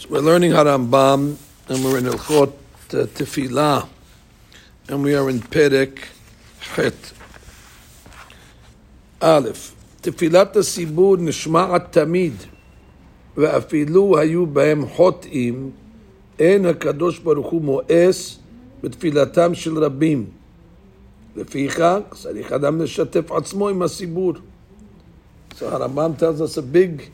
So we're learning Harambam, and we're in Ilchot uh, Tefillah, and we are in Perek Het. Aleph, תפילת הציבור נשמעת תמיד, ואפילו היו בהם חוטאים, אין הקדוש ברוך הוא מואס בתפילתם של רבים. לפיכך, צריך אדם לשתף עצמו עם הציבור. So Harambam tells us a big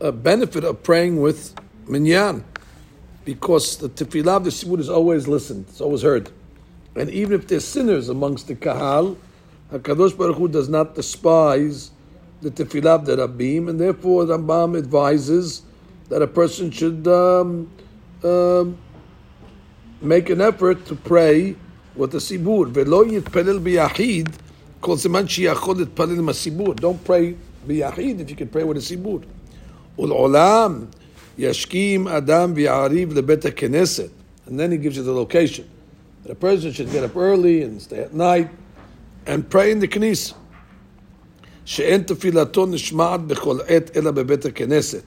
uh, benefit of praying with minyan, because the tefillah of the sibur is always listened, it's always heard. And even if there's sinners amongst the kahal, HaKadosh Baruch Hu does not despise the tefillah of the rabbim, and therefore Rambam advises that a person should um, um, make an effort to pray with the sibur. Velo yitpelel biyahid, kol siman shiyachol yitpelel masibur. Don't pray biyahid if you can pray with a sibur. Ul Yashkim Adam v'yariv lebet knesset, and then he gives you the location. That a person should get up early and stay at night and pray in the knis. שאין תפילתו נשמעת בכל עת אלא בבית הכנסת.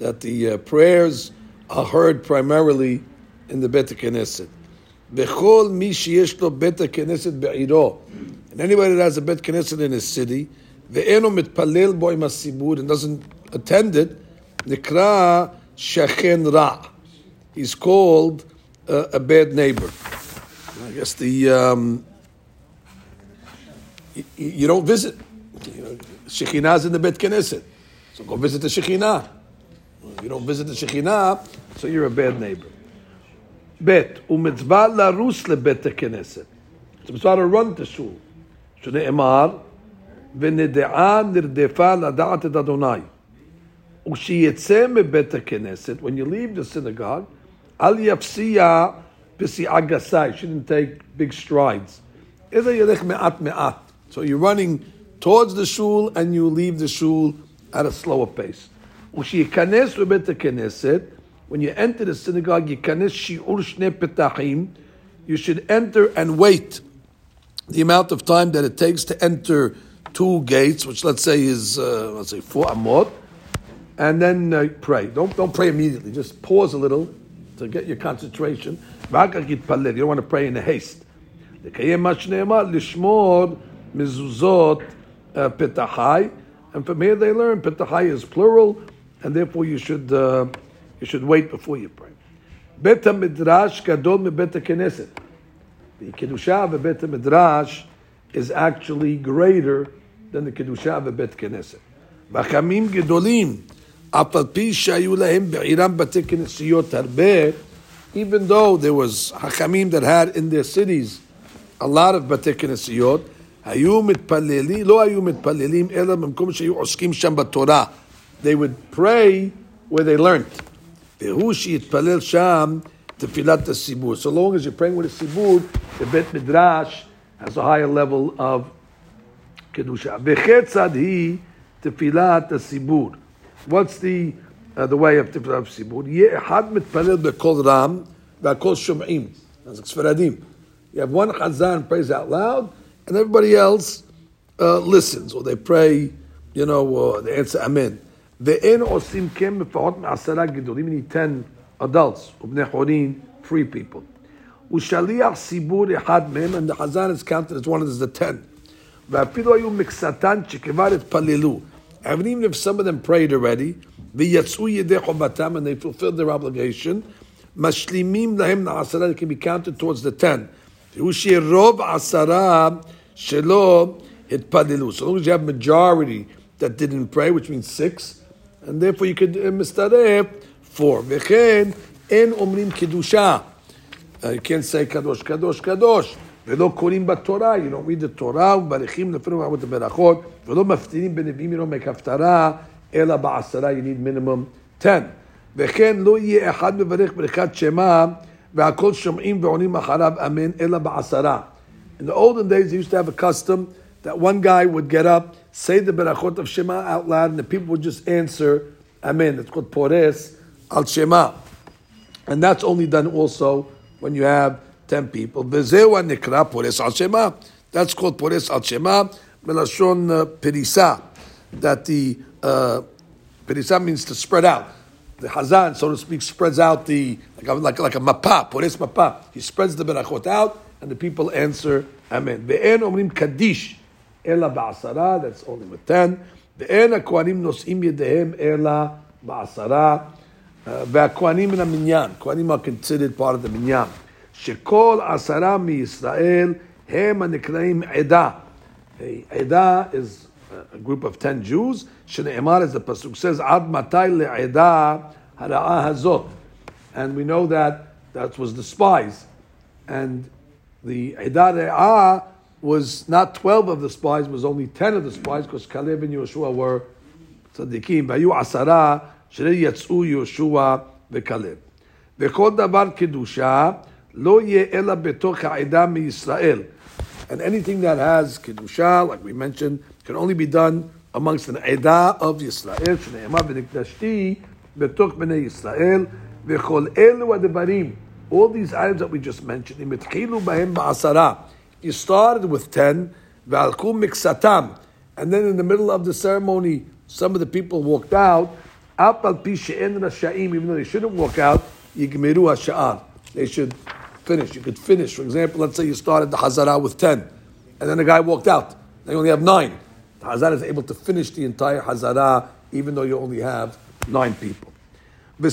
That the uh, prayers are heard primarily in the בית הכנסת. בכל מי שיש לו בית הכנסת בעירו. And anybody that has a בית כנסת in his city, ואינו מתפלל בו עם הציבור and doesn't attend it, Nikra Shechen Ra. He's called uh, a bad neighbor. I guess the um, you, you, don't visit. You know, is in the Bet Knesset, so go visit the Shekhinah. You don't visit the Shekhinah, so you're a bad neighbor. Bet umitzvah le bet Knesset. It's a mitzvah to run to shul. Shneimar v'nede'a nirdefa ladat et Adonai. When you leave the synagogue, she didn't take big strides. So you're running towards the shul and you leave the shul at a slower pace. When you enter the synagogue, you should enter and wait the amount of time that it takes to enter two gates, which let's say is, uh, let's say, four amot and then uh, pray. Don't, don't pray immediately. Just pause a little to get your concentration. You don't want to pray in a haste. לשמור mezuzot uh, petachai, and from here they learn petachai is plural, and therefore you should uh, you should wait before you pray. Bet midrash gadol mebet knesset. The kedusha of bet midrash is actually greater than the kedusha of bet knesset. V'chamim gedolim אף על פי שהיו להם בעירם בתי כנסיות הרבה, even though there was חכמים that had in their cities a lot of בתי כנסיות, היו מתפללים, לא היו מתפללים, אלא במקום שהיו עוסקים שם בתורה. They would pray where they learned. והוא שיתפלל שם תפילת הציבור. So long as you're praying with a ציבור, the בית מדרש has a higher level of קדושה. וכיצד היא תפילת הציבור? What's the uh, the way of Tiflat Sibur? אחד מתפלל בקול רם והכל שומעים. That's ספרדים. You have one chazan prays out loud, and everybody else uh, listens, or they pray, you know, uh, they answer Amen. ואין עושים כן לפחות מעשרה גדולים, you need 10 adults, ובני חורין, free people. ושליח ציבור אחד מהם, and the chazan is counted as one of the 10. ואפילו היו מקצתן שכבר התפללו. Even if some of them prayed already, the v'yatzu and they fulfilled their obligation, mashlimim lahem na'asara, they can be counted towards the ten. rov asara shelo hitpadilu. So long as you have majority that didn't pray, which means six, and therefore you could uh, mistaref four. V'chen en omrim kedusha. Uh, you can't say kadosh, kadosh, kadosh. ולא קוראים בתורה, you don't read the Torah, ומברכים לפני מעמוד הברכות, ולא מפטירים בנביאים, you don't make הפטרה, אלא בעשרה, you need minimum 10. וכן לא יהיה אחד מברך ברכת שמע, והכל שומעים ועונים אחריו אמן, אלא בעשרה. In the olden days, they used to have a custom that one guy would get up, say the berachot of Shema out loud, and the people would just answer Amen. It's called Pores al Shema. And that's only done also when you have ten people. Vezeu nikra pores al shema. That's called pores al shema. Melashon uh, perisa. That the uh, perisa means to spread out. the Hazan, so to speak, spreads out the, like a, like, like a mapa, pores mapa. He spreads the berachot out, and the people answer Amen. Ve'en omrim kaddish, ela ba'asara, that's only with ten. Ve'en הכהנים נושאים ידיהם אלא בעשרה. והכהנים מן המניין, כהנים are considered part of the מניין. שכל עשרה מישראל הם הנקראים עדה. עדה is a group of 10 Jews, שנאמר, as the Pasuk says, עד מתי לעדה הרעה הזאת. And we know that that was the spies. And the Eda Re'ah was not 12 of the spies, was only 10 of the spies, because Caleb and Yeshua were tzaddikim. Vayu asara, shere yatsu Yeshua veKaleb. וכל דבר קדושה Lo ye ela betoch ha'edam Yisrael. And anything that has kedusha, like we mentioned, can only be done amongst an edah of Yisrael. Shneema v'nikdashti betoch b'nei Yisrael v'chol elu adebarim. All these items that we just mentioned, imitchilu bahem ba'asara. You started with ten, v'alku miksatam. And then in the middle of the ceremony, some of the people walked out. Even though they shouldn't walk out, they should finish. You could finish. For example, let's say you started the Hazara with 10, and then the guy walked out. They only have 9. The Hazara is able to finish the entire Hazara, even though you only have 9 people. All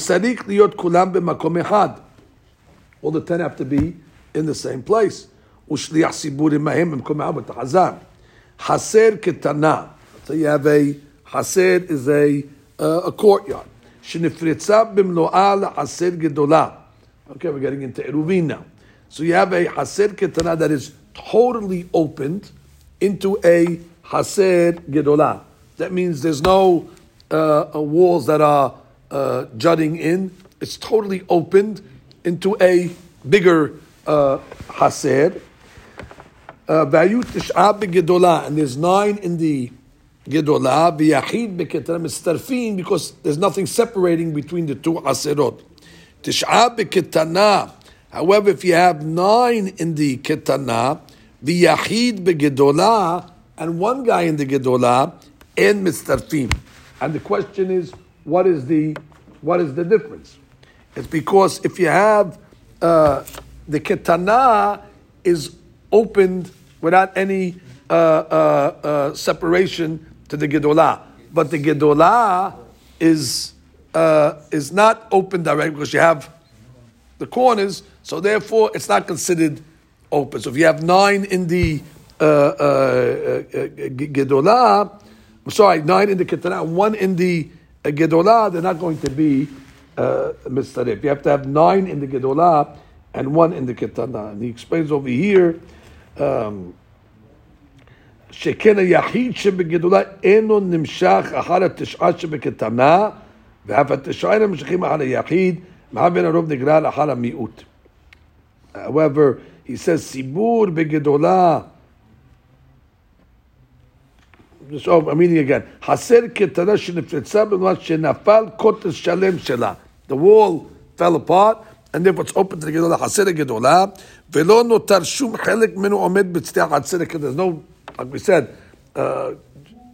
the ten have to be in the same place. ושליח ציבור עמהם במקום העבוד, החזן. חסר קטנה. So you have a, חסר is a, uh, a courtyard. שנפרצה במלואה לחסר גדולה. Okay, we're getting into Eruvin now. So you have a Haser Ketana that is totally opened into a Haser gedola. That means there's no uh, uh, walls that are uh, jutting in. It's totally opened into a bigger uh, Haser. Uh, and there's nine in the Gedolah. Because there's nothing separating between the two Haserot. Tish'a beketana. However, if you have nine in the ketana, v'yachid begedolah, and one guy in the gedolah, and mistarfin. And the question is, what is the what is the difference? It's because if you have uh, the ketana is opened without any uh, uh, uh separation to the gedolah, but the gedolah is uh, is not open directly because you have the corners, so therefore it's not considered open. So if you have nine in the uh, gedolah, I'm sorry, nine in the ketana, one in the gedolah, they're not going to be uh, mistarif. You have to have nine in the Gedolah and one in the Ketana. And he explains over here, שכן היחיד שבגדולה אינו נמשך אחר התשעה שבקטנה, ואף התשעה נמשכים אחר היחיד, מהווה הרוב נגרר אחר המיעוט. However, he says, סיבור בגדולה so I'm reading again. חסר קטנה שנפרצה בזמן שנפל קוטס שלם שלה. The wall fell apart, and therefore it's open to the גדולה, חסר הגדולה, ולא נותר שום חלק ממנו עומד בצדי החצר, there's no, like we said, uh,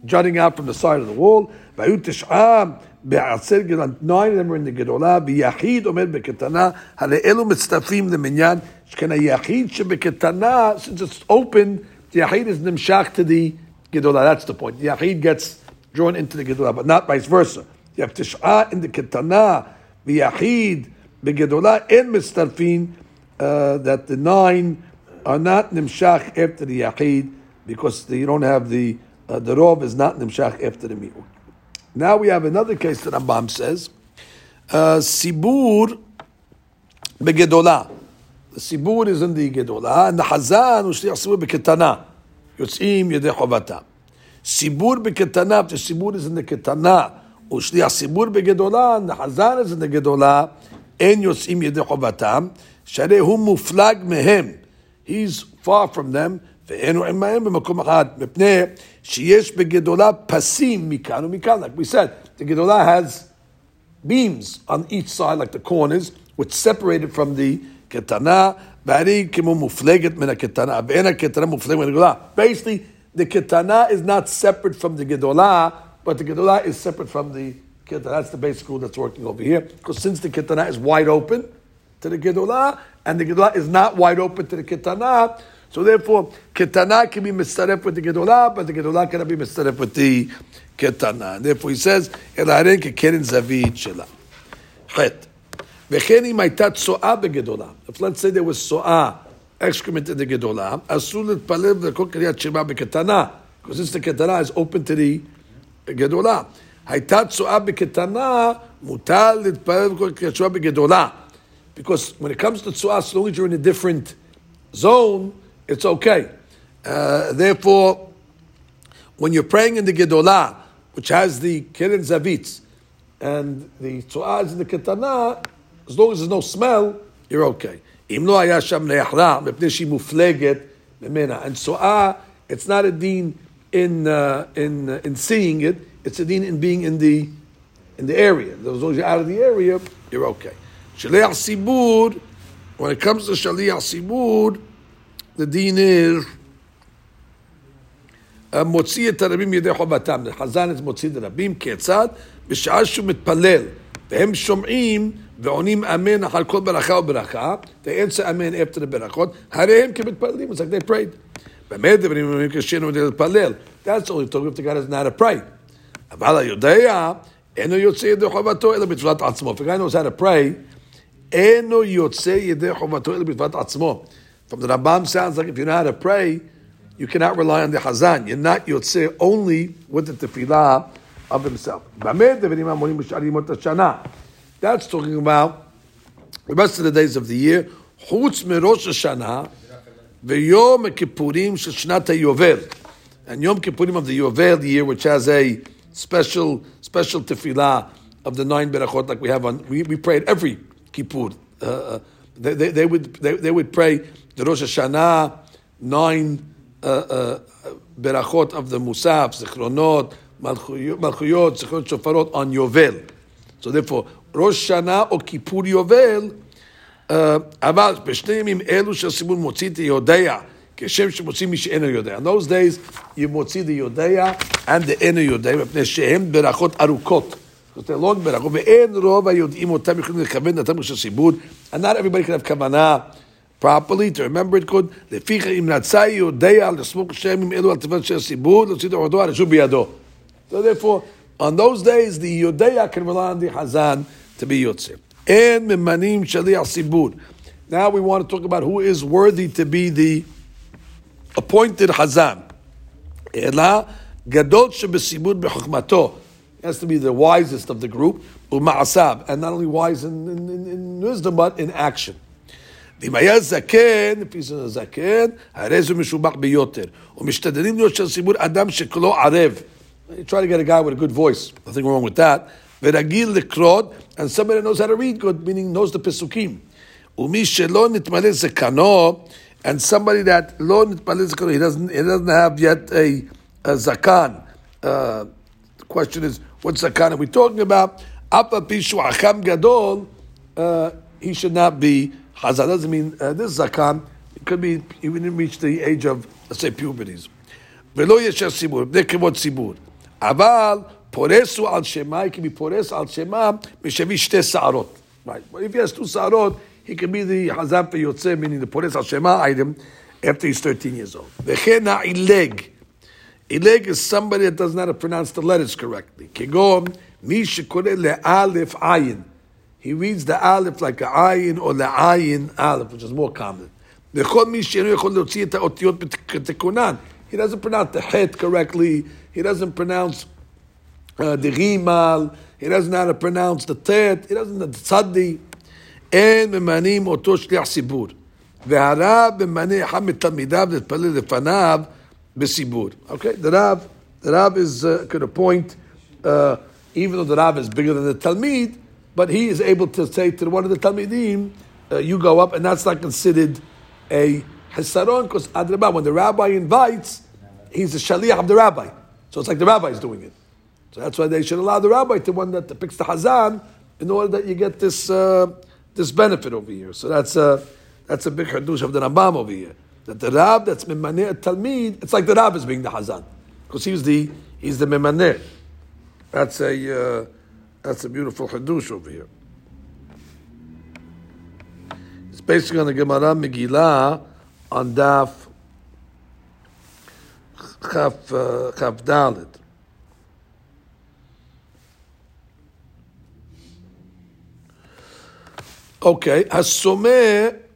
jutting out from the side of the wall, והיו תשעה בעצר גדולה, nine of them were in the גדולה, ויחיד עומד בקטנה, הרי אלו מצטרפים למניין, שכן היחיד שבקטנה, since it's open, the יחיד is נמשך to the גדולה, that's the point. The יחיד gets drawn into the גדולה, but not vice versa. You have תשעה in the קטנה, v'yachid begedolah and mistarfin uh, that the nine are not nimshach after the yachid because they don't have the uh, the rov is not nimshach after the mi'ut. Now we have another case that Rambam says uh, sibur begedolah. The sibur is in the gedolah and the hazan ushliach sibur beketana yotzim yedei chovatam. Sibur beketana, the sibur is in the ketana. ושליח ציבור בגדולה, נחזן את זה גדולה, אין יוצאים ידי חובתם, שהרי הוא מופלג מהם. He's far from them, ואין הוא עמהם במקום אחד, מפני שיש בגדולה פסים מכאן ומכאן. Like we said, the גדולה has beams on each side, like the corners, which separated from the קטנה, והרי כמו מופלגת מן הקטנה, ואין הקטנה מופלגת מן הגדולה. Basically, the קטנה is not separate from the גדולה, but the Gedolah is separate from the Ketana. That's the basic rule that's working over here. Because since the Ketana is wide open to the Gedolah, and the Gedolah is not wide open to the Ketana, so therefore, Ketana can be mistaref with the Gedolah, but the Gedolah cannot be mistaref with the Ketana. Therefore, he says, Elaren kekeren zavit shela. Chet. וכן אם הייתה צואה בגדולה, if let's say there was צואה, excrement in the גדולה, אסור להתפלל ולכל קריאת שמע בקטנה, because since the קטנה is open to the גדולה. הייתה צואה בקטנה, מותר להתפלל ולכל קריאת שמע בגדולה. Because when it comes to צואה, as long as you're in a different zone, it's okay. Uh, therefore, when you're praying in the Gedolah, which has the Kirin Zavitz and the Tzu'az and the Ketana, as long as there's no smell, you're okay. And Tzu'ah, it's not a deen in, uh, in, uh, in seeing it, it's a deen in being in the, in the area. As long as you're out of the area, you're okay. Shaliach Sibud, when it comes to Shaliach Sibud, the din is מוציא את הרבים מידי חובתם, לחזן את מוציא את הרבים, כיצד? בשעה שהוא מתפלל, והם שומעים ועונים אמן אחר כל ברכה וברכה, they answer amen after the ברכות, הרי הם כמתפללים, it's like they prayed. באמת דברים אומרים כשאינו יודע להתפלל, that's only talking if the guy doesn't know how to pray. אבל היודע, אינו יוצא ידי חובתו אלא בתפילת עצמו. If a guy knows how to pray, אינו יוצא ידי חובתו אלא בתפילת עצמו. From the Rambam sounds like if you know how to pray, you cannot rely on the Hazan. You're not Yotzeh only with the tefillah of himself. That's talking about the rest of the days of the year. חוץ מראש השנה ויום הכיפורים של שנת היובל. And Yom Kippurim of the Yovel year, which has a special special tefillah of the nine berachot, like we have on, we, we pray at every Kippur. Uh, uh, they, they, they, would they, they would pray the Rosh Hashanah, nine uh, uh, berachot of the Musaf, Zichronot, Malchuyot, Zichronot Shofarot on Yovel. So therefore, Rosh Hashanah or Kippur Yovel, אבל בשני ימים אלו של סימון מוציא את יודע, כשם שמוציא מי שאינו יודע. In those days, you מוציא the יודע and the אינו יודע, מפני שהם ברכות ארוכות. זאת אומרת, long ברכות, ואין רוב היודעים אותם יכולים לכוון דתם של סיבוד, and not everybody can have כוונה. properly, to remember it good. לפיכך אם רצה יודע לסמוך שם עם אלו על תפילת של הציבור, להוציא את עבודו הרשות בידו. So therefore, on those days, the יודע can rely on the Hazan to be יוצא. אין ממנים שליח ציבור. Now we want to talk about who is worthy to be the appointed Hazan. אלא גדול שבציבור בחוכמתו. has to be the wisest of the group, ומעשיו, and not only wise in, in, in, in wisdom, but in action. ואם היה זקן, לפי זה זקן, הרי זה משובח ביותר. ומשתדלים להיות של ציבור אדם שכולו ערב. You try to get a guy with a good voice, nothing wrong with that. ורגיל לקרות, and somebody knows how to read good, meaning knows the פסוקים. ומי שלא נתמלא זקנו, and somebody that לא נתמלא זקנו, he doesn't, he doesn't have yet a, a zakan. Uh, the question is, what zakan are we talking about? אף על פי שהוא חכם גדול, uh, he should not be Chazal doesn't mean uh, this zakan. It could be he didn't reach the age of let's say puberties. ולא ישר ציבור, בני כבוד ציבור. אבל פורסו על שמה, he can be פורס על שמה, משביא שתי שערות. Right. But if he has two שערות, he can be the חזן ויוצא, meaning the פורס על שמה item, after he's 13 years old. וכן העילג. עילג is somebody that doesn't know how to pronounce the letters correctly. כגון מי שקורא לאלף עין. He reads the aleph like a ayin or the ayin aleph, which is more common. He doesn't pronounce the het correctly. He doesn't pronounce uh, the rimal. He doesn't know how to pronounce the tet. He doesn't know the tzaddi. אין ממנים אותו שליח ציבור. והרב ממנה אחד מתלמידיו להתפלל לפניו Bisibur. Okay, the Rab, the Rab is uh, could appoint, uh, even though the Rab is bigger than the Talmid, but he is able to say to one of the Talmidim, uh, you go up, and that's not considered a Hesaron, because Adrabah, when the rabbi invites, he's a Shaliach of the rabbi. So it's like the rabbi is doing it. So that's why they should allow the rabbi to one that picks the Hazan in order that you get this, uh, this benefit over here. So that's a, that's a big Hadush of the Rambam over here. That the Rab that's Mimaneh Talmid, it's like the Rab is being the Hazan. Because he's the, he's the Mimaneh. That's a, uh, That's a beautiful hadush over here. It's basically on the Gemara Megillah on Daf Chaf uh, Chaf Dalit. Okay, Hasomeh.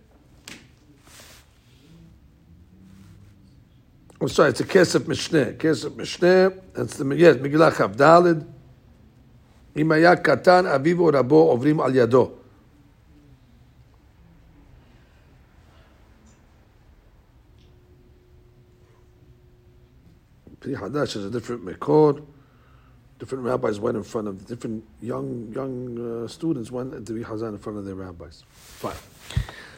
I'm sorry, it's a Kesef Mishneh. Kesef Mishneh, that's the, yes, Megillah Chaf Dalid. אם היה קטן, אביו או רבו עוברים על ידו. Pri Hadash is a different Mekor. Different rabbis went in front of different young young uh, students went to be Hazan in front of their rabbis. Fine.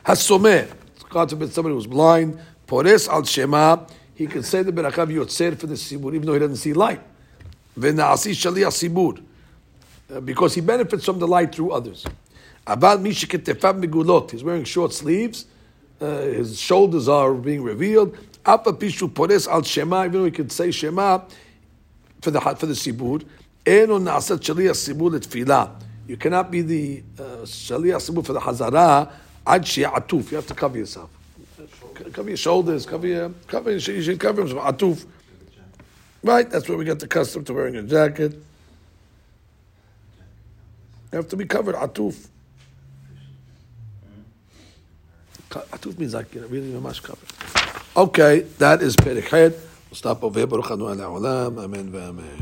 Hasomeh. God forbid somebody who's blind. Pores al Shema. he can say the Berakav Yotzer for the Sibur, even though he doesn't see light. V'na'asi Sibur. Uh, because he benefits from the light through others. Abad Mishiketefav Megulot. He's wearing short sleeves. Uh, his shoulders are being revealed. Apa Pishu Pores al Shema. Even though he could say Shema, for the for the sibur. Eno naasat shaliach sibur letfilah. You cannot be the uh, shaliach sibur for the hazara ad atuf. You have to cover yourself. Cover your shoulders. Cover your cover. your, you should cover yourself. Atuf. Right. That's where we get the custom to wearing a jacket. You have to be covered. Atuf. Atuf means like you know, really much covered. Okay, that is Perikhed. We'll stop over here. Baruch Anu Amen v'amen.